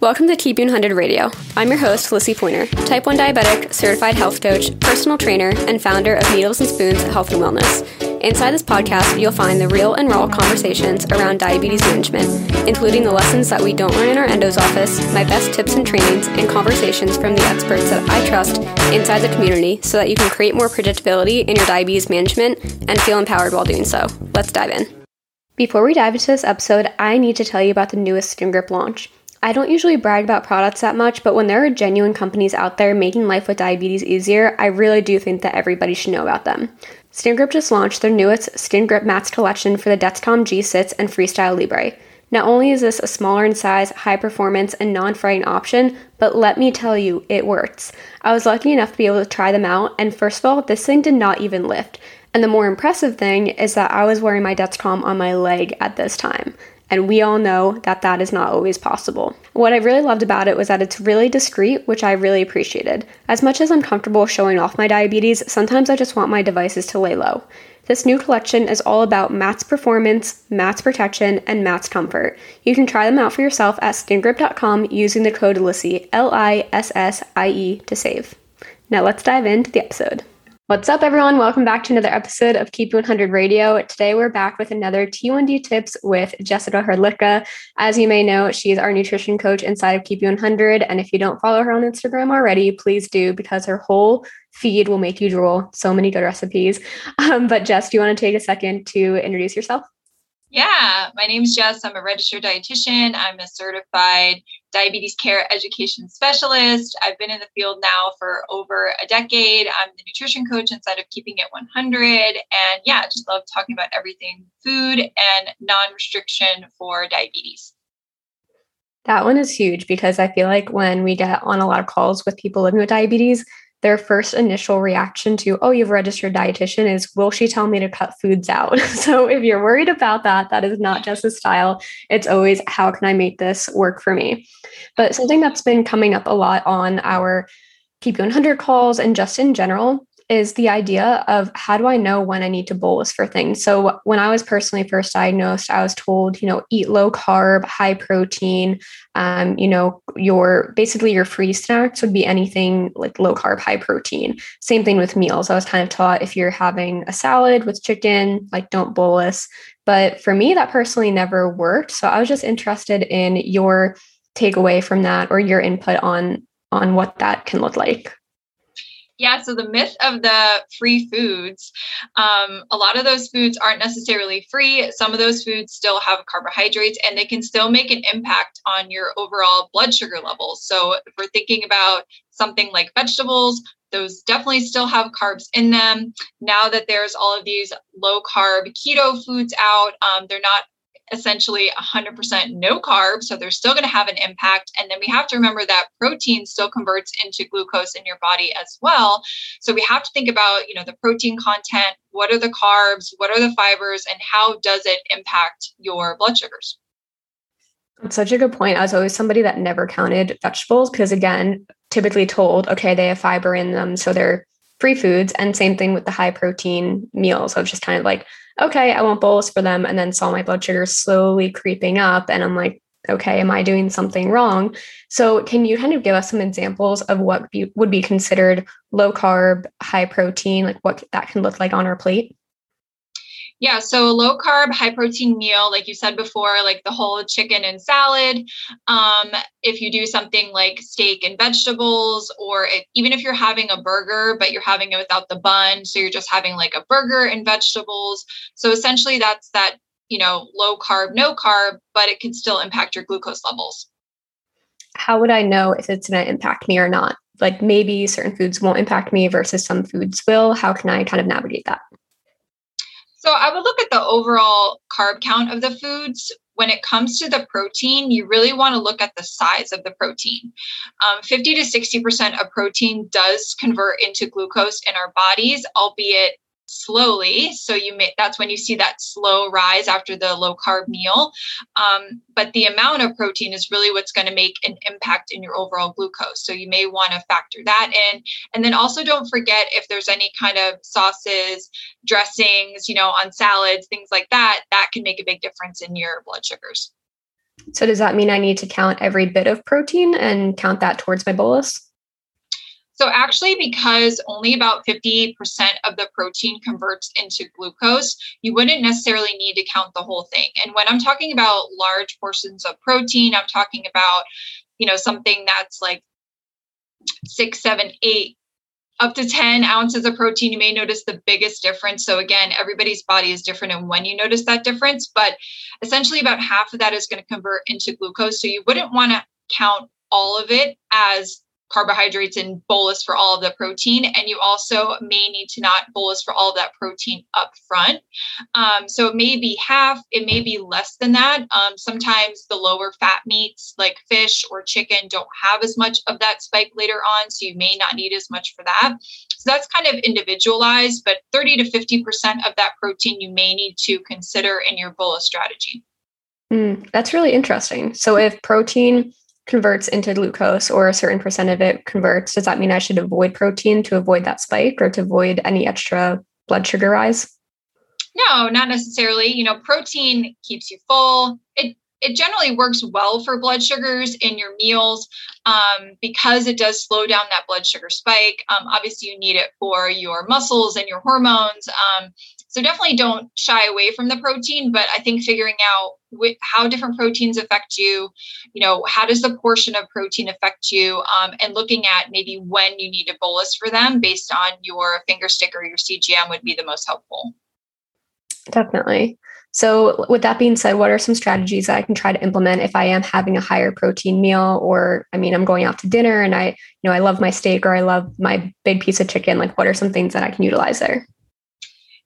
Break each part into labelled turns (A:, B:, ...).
A: Welcome to You 100 Radio. I'm your host, Lissie Pointer, type 1 diabetic, certified health coach, personal trainer, and founder of Needles and Spoons Health and Wellness. Inside this podcast, you'll find the real and raw conversations around diabetes management, including the lessons that we don't learn in our endo's office, my best tips and trainings, and conversations from the experts that I trust inside the community so that you can create more predictability in your diabetes management and feel empowered while doing so. Let's dive in. Before we dive into this episode, I need to tell you about the newest Skin Grip launch. I don't usually brag about products that much, but when there are genuine companies out there making life with diabetes easier, I really do think that everybody should know about them. Skin Grip just launched their newest Skin Grip Mats collection for the Dexcom G6 and Freestyle Libre. Not only is this a smaller in size, high performance, and non fraying option, but let me tell you, it works. I was lucky enough to be able to try them out, and first of all, this thing did not even lift. And the more impressive thing is that I was wearing my Dexcom on my leg at this time. And we all know that that is not always possible. What I really loved about it was that it's really discreet, which I really appreciated. As much as I'm comfortable showing off my diabetes, sometimes I just want my devices to lay low. This new collection is all about Matt's performance, Matt's protection, and Matt's comfort. You can try them out for yourself at skingrip.com using the code LISSIE, L I S S I E, to save. Now let's dive into the episode. What's up, everyone? Welcome back to another episode of Keep 100 Radio. Today, we're back with another T1D tips with Jessica Herlicka. As you may know, she's our nutrition coach inside of Keep 100. And if you don't follow her on Instagram already, please do because her whole feed will make you drool. So many good recipes. Um, but Jess, do you want to take a second to introduce yourself?
B: Yeah, my name is Jess. I'm a registered dietitian. I'm a certified diabetes care education specialist. I've been in the field now for over a decade. I'm the nutrition coach inside of Keeping It 100. And yeah, just love talking about everything food and non restriction for diabetes.
A: That one is huge because I feel like when we get on a lot of calls with people living with diabetes, their first initial reaction to, oh, you've registered dietitian is, will she tell me to cut foods out? so if you're worried about that, that is not just a style. It's always, how can I make this work for me? But something that's been coming up a lot on our Keep 100 calls and just in general is the idea of how do I know when I need to bolus for things? So when I was personally first diagnosed, I was told, you know, eat low carb, high protein. Um, you know, your basically your free snacks would be anything like low carb, high protein. Same thing with meals. I was kind of taught if you're having a salad with chicken, like don't bolus. But for me, that personally never worked. So I was just interested in your takeaway from that or your input on on what that can look like.
B: Yeah, so the myth of the free foods, um, a lot of those foods aren't necessarily free. Some of those foods still have carbohydrates and they can still make an impact on your overall blood sugar levels. So if we're thinking about something like vegetables, those definitely still have carbs in them. Now that there's all of these low carb keto foods out, um, they're not essentially 100% no carbs, so they're still going to have an impact. And then we have to remember that protein still converts into glucose in your body as well. So we have to think about, you know, the protein content, what are the carbs, what are the fibers, and how does it impact your blood sugars?
A: That's such a good point. I was always somebody that never counted vegetables because, again, typically told, okay, they have fiber in them, so they're free foods. And same thing with the high protein meals. I was just kind of like, okay, I won't bolus for them. And then saw my blood sugar slowly creeping up. And I'm like, okay, am I doing something wrong? So, can you kind of give us some examples of what be, would be considered low carb, high protein, like what that can look like on our plate?
B: Yeah, so a low carb, high protein meal, like you said before, like the whole chicken and salad. Um, if you do something like steak and vegetables, or even if you're having a burger, but you're having it without the bun, so you're just having like a burger and vegetables. So essentially, that's that, you know, low carb, no carb, but it can still impact your glucose levels.
A: How would I know if it's going to impact me or not? Like maybe certain foods won't impact me versus some foods will. How can I kind of navigate that?
B: So I would look at the overall carb count of the foods. When it comes to the protein, you really want to look at the size of the protein. Um, 50 to 60% of protein does convert into glucose in our bodies, albeit slowly. So you may that's when you see that slow rise after the low carb meal. Um, but the amount of protein is really what's going to make an impact in your overall glucose. So you may want to factor that in. And then also don't forget if there's any kind of sauces, dressings, you know, on salads, things like that, that can make a big difference in your blood sugars.
A: So does that mean I need to count every bit of protein and count that towards my bolus?
B: So, actually, because only about 50% of the protein converts into glucose, you wouldn't necessarily need to count the whole thing. And when I'm talking about large portions of protein, I'm talking about, you know, something that's like six, seven, eight, up to 10 ounces of protein, you may notice the biggest difference. So, again, everybody's body is different and when you notice that difference, but essentially about half of that is going to convert into glucose. So, you wouldn't want to count all of it as carbohydrates and bolus for all of the protein. And you also may need to not bolus for all of that protein up front. Um, so it may be half, it may be less than that. Um, sometimes the lower fat meats like fish or chicken don't have as much of that spike later on. So you may not need as much for that. So that's kind of individualized, but 30 to 50% of that protein you may need to consider in your bolus strategy.
A: Mm, that's really interesting. So if protein converts into glucose or a certain percent of it converts, does that mean I should avoid protein to avoid that spike or to avoid any extra blood sugar rise?
B: No, not necessarily. You know, protein keeps you full. It it generally works well for blood sugars in your meals um, because it does slow down that blood sugar spike. Um, obviously, you need it for your muscles and your hormones. Um, so definitely don't shy away from the protein, but I think figuring out wh- how different proteins affect you, you know, how does the portion of protein affect you, um, and looking at maybe when you need a bolus for them based on your finger stick or your CGM would be the most helpful.
A: Definitely. So, with that being said, what are some strategies that I can try to implement if I am having a higher protein meal, or I mean, I'm going out to dinner and I, you know, I love my steak or I love my big piece of chicken. Like, what are some things that I can utilize there?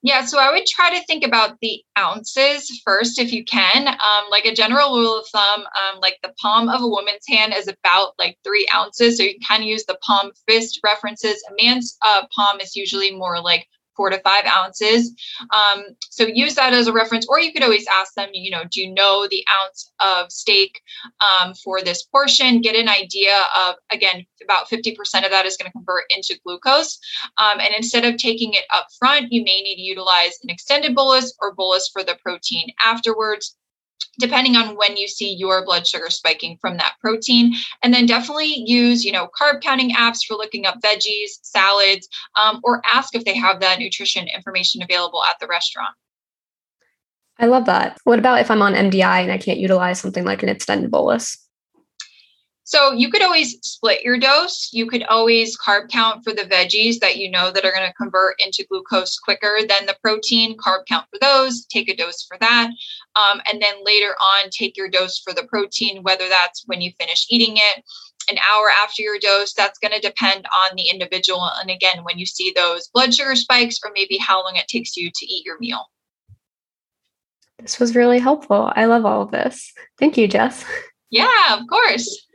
B: Yeah, so I would try to think about the ounces first if you can. Um, like a general rule of thumb, um, like the palm of a woman's hand is about like three ounces. So you can kind of use the palm fist references. A man's uh, palm is usually more like four to five ounces. Um, so use that as a reference, or you could always ask them, you know, do you know the ounce of steak um, for this portion? Get an idea of, again, about 50% of that is going to convert into glucose. Um, and instead of taking it up front, you may need to utilize an extended bolus or bolus for the protein afterwards depending on when you see your blood sugar spiking from that protein. And then definitely use, you know, carb counting apps for looking up veggies, salads, um, or ask if they have that nutrition information available at the restaurant.
A: I love that. What about if I'm on MDI and I can't utilize something like an extended bolus?
B: So you could always split your dose. You could always carb count for the veggies that you know that are going to convert into glucose quicker than the protein. Carb count for those. Take a dose for that, um, and then later on take your dose for the protein. Whether that's when you finish eating it, an hour after your dose. That's going to depend on the individual. And again, when you see those blood sugar spikes, or maybe how long it takes you to eat your meal.
A: This was really helpful. I love all of this. Thank you, Jess.
B: Yeah, of course.